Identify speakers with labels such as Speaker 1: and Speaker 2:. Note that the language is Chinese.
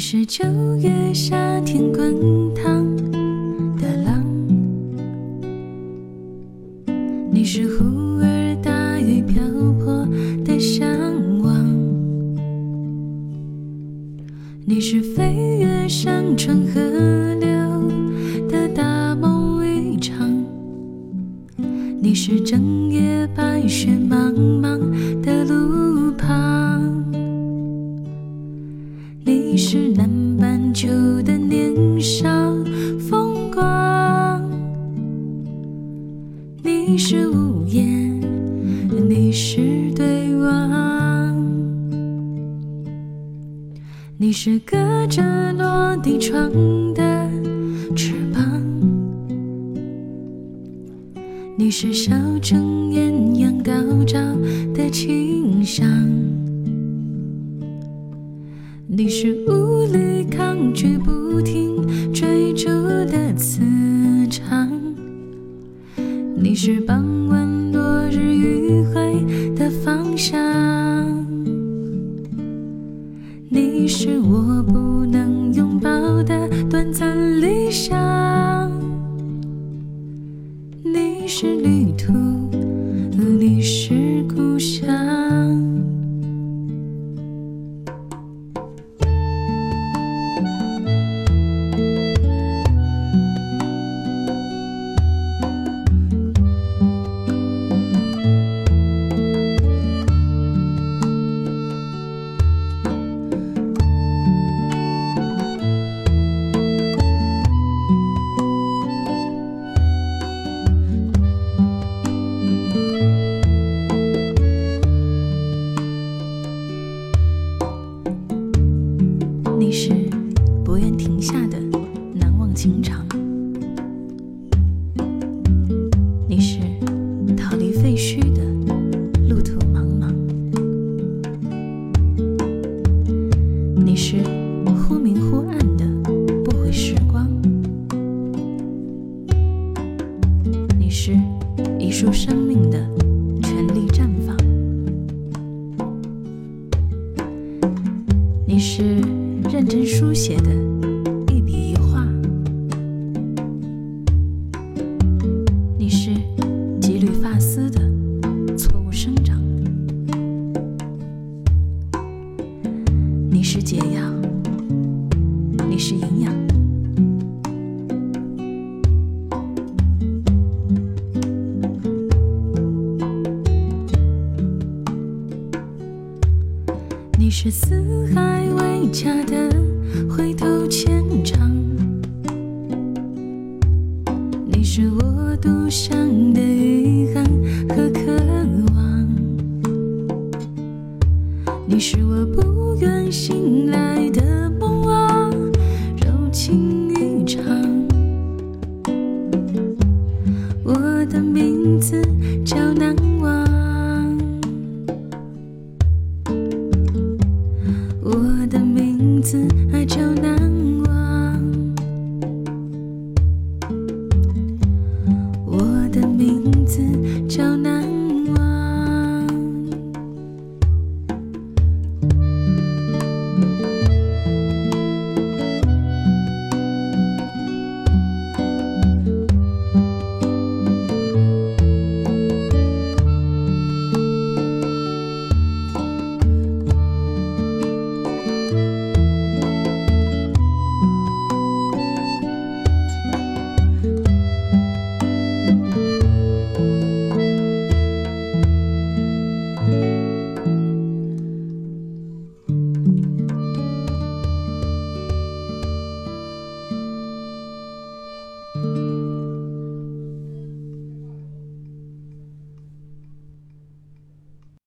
Speaker 1: 你是九月夏天滚烫的浪，你是忽而大雨瓢泼的向往，你是飞越山川河流的大梦一场，你是整夜白雪茫茫的路你是南半球的年少风光，你是屋檐，你是对望，你是隔着落地窗的翅膀，你是小城艳阳高照的清香。你是无力抗拒、不停追逐的磁场，你是傍晚落日余晖的方向，你是我不能拥抱的短暂理想，你是旅途，你是你是不愿停下的难忘情长，你是逃离废墟的路途茫茫，你是忽明忽暗的不悔时光，你是一束生命的全力绽放，你是。认真书写的一笔一画，你是几缕发丝的错误生长，你是解药，你是营养，是四海为家的回头牵肠，你是我独享的遗憾和渴望，你是我不愿醒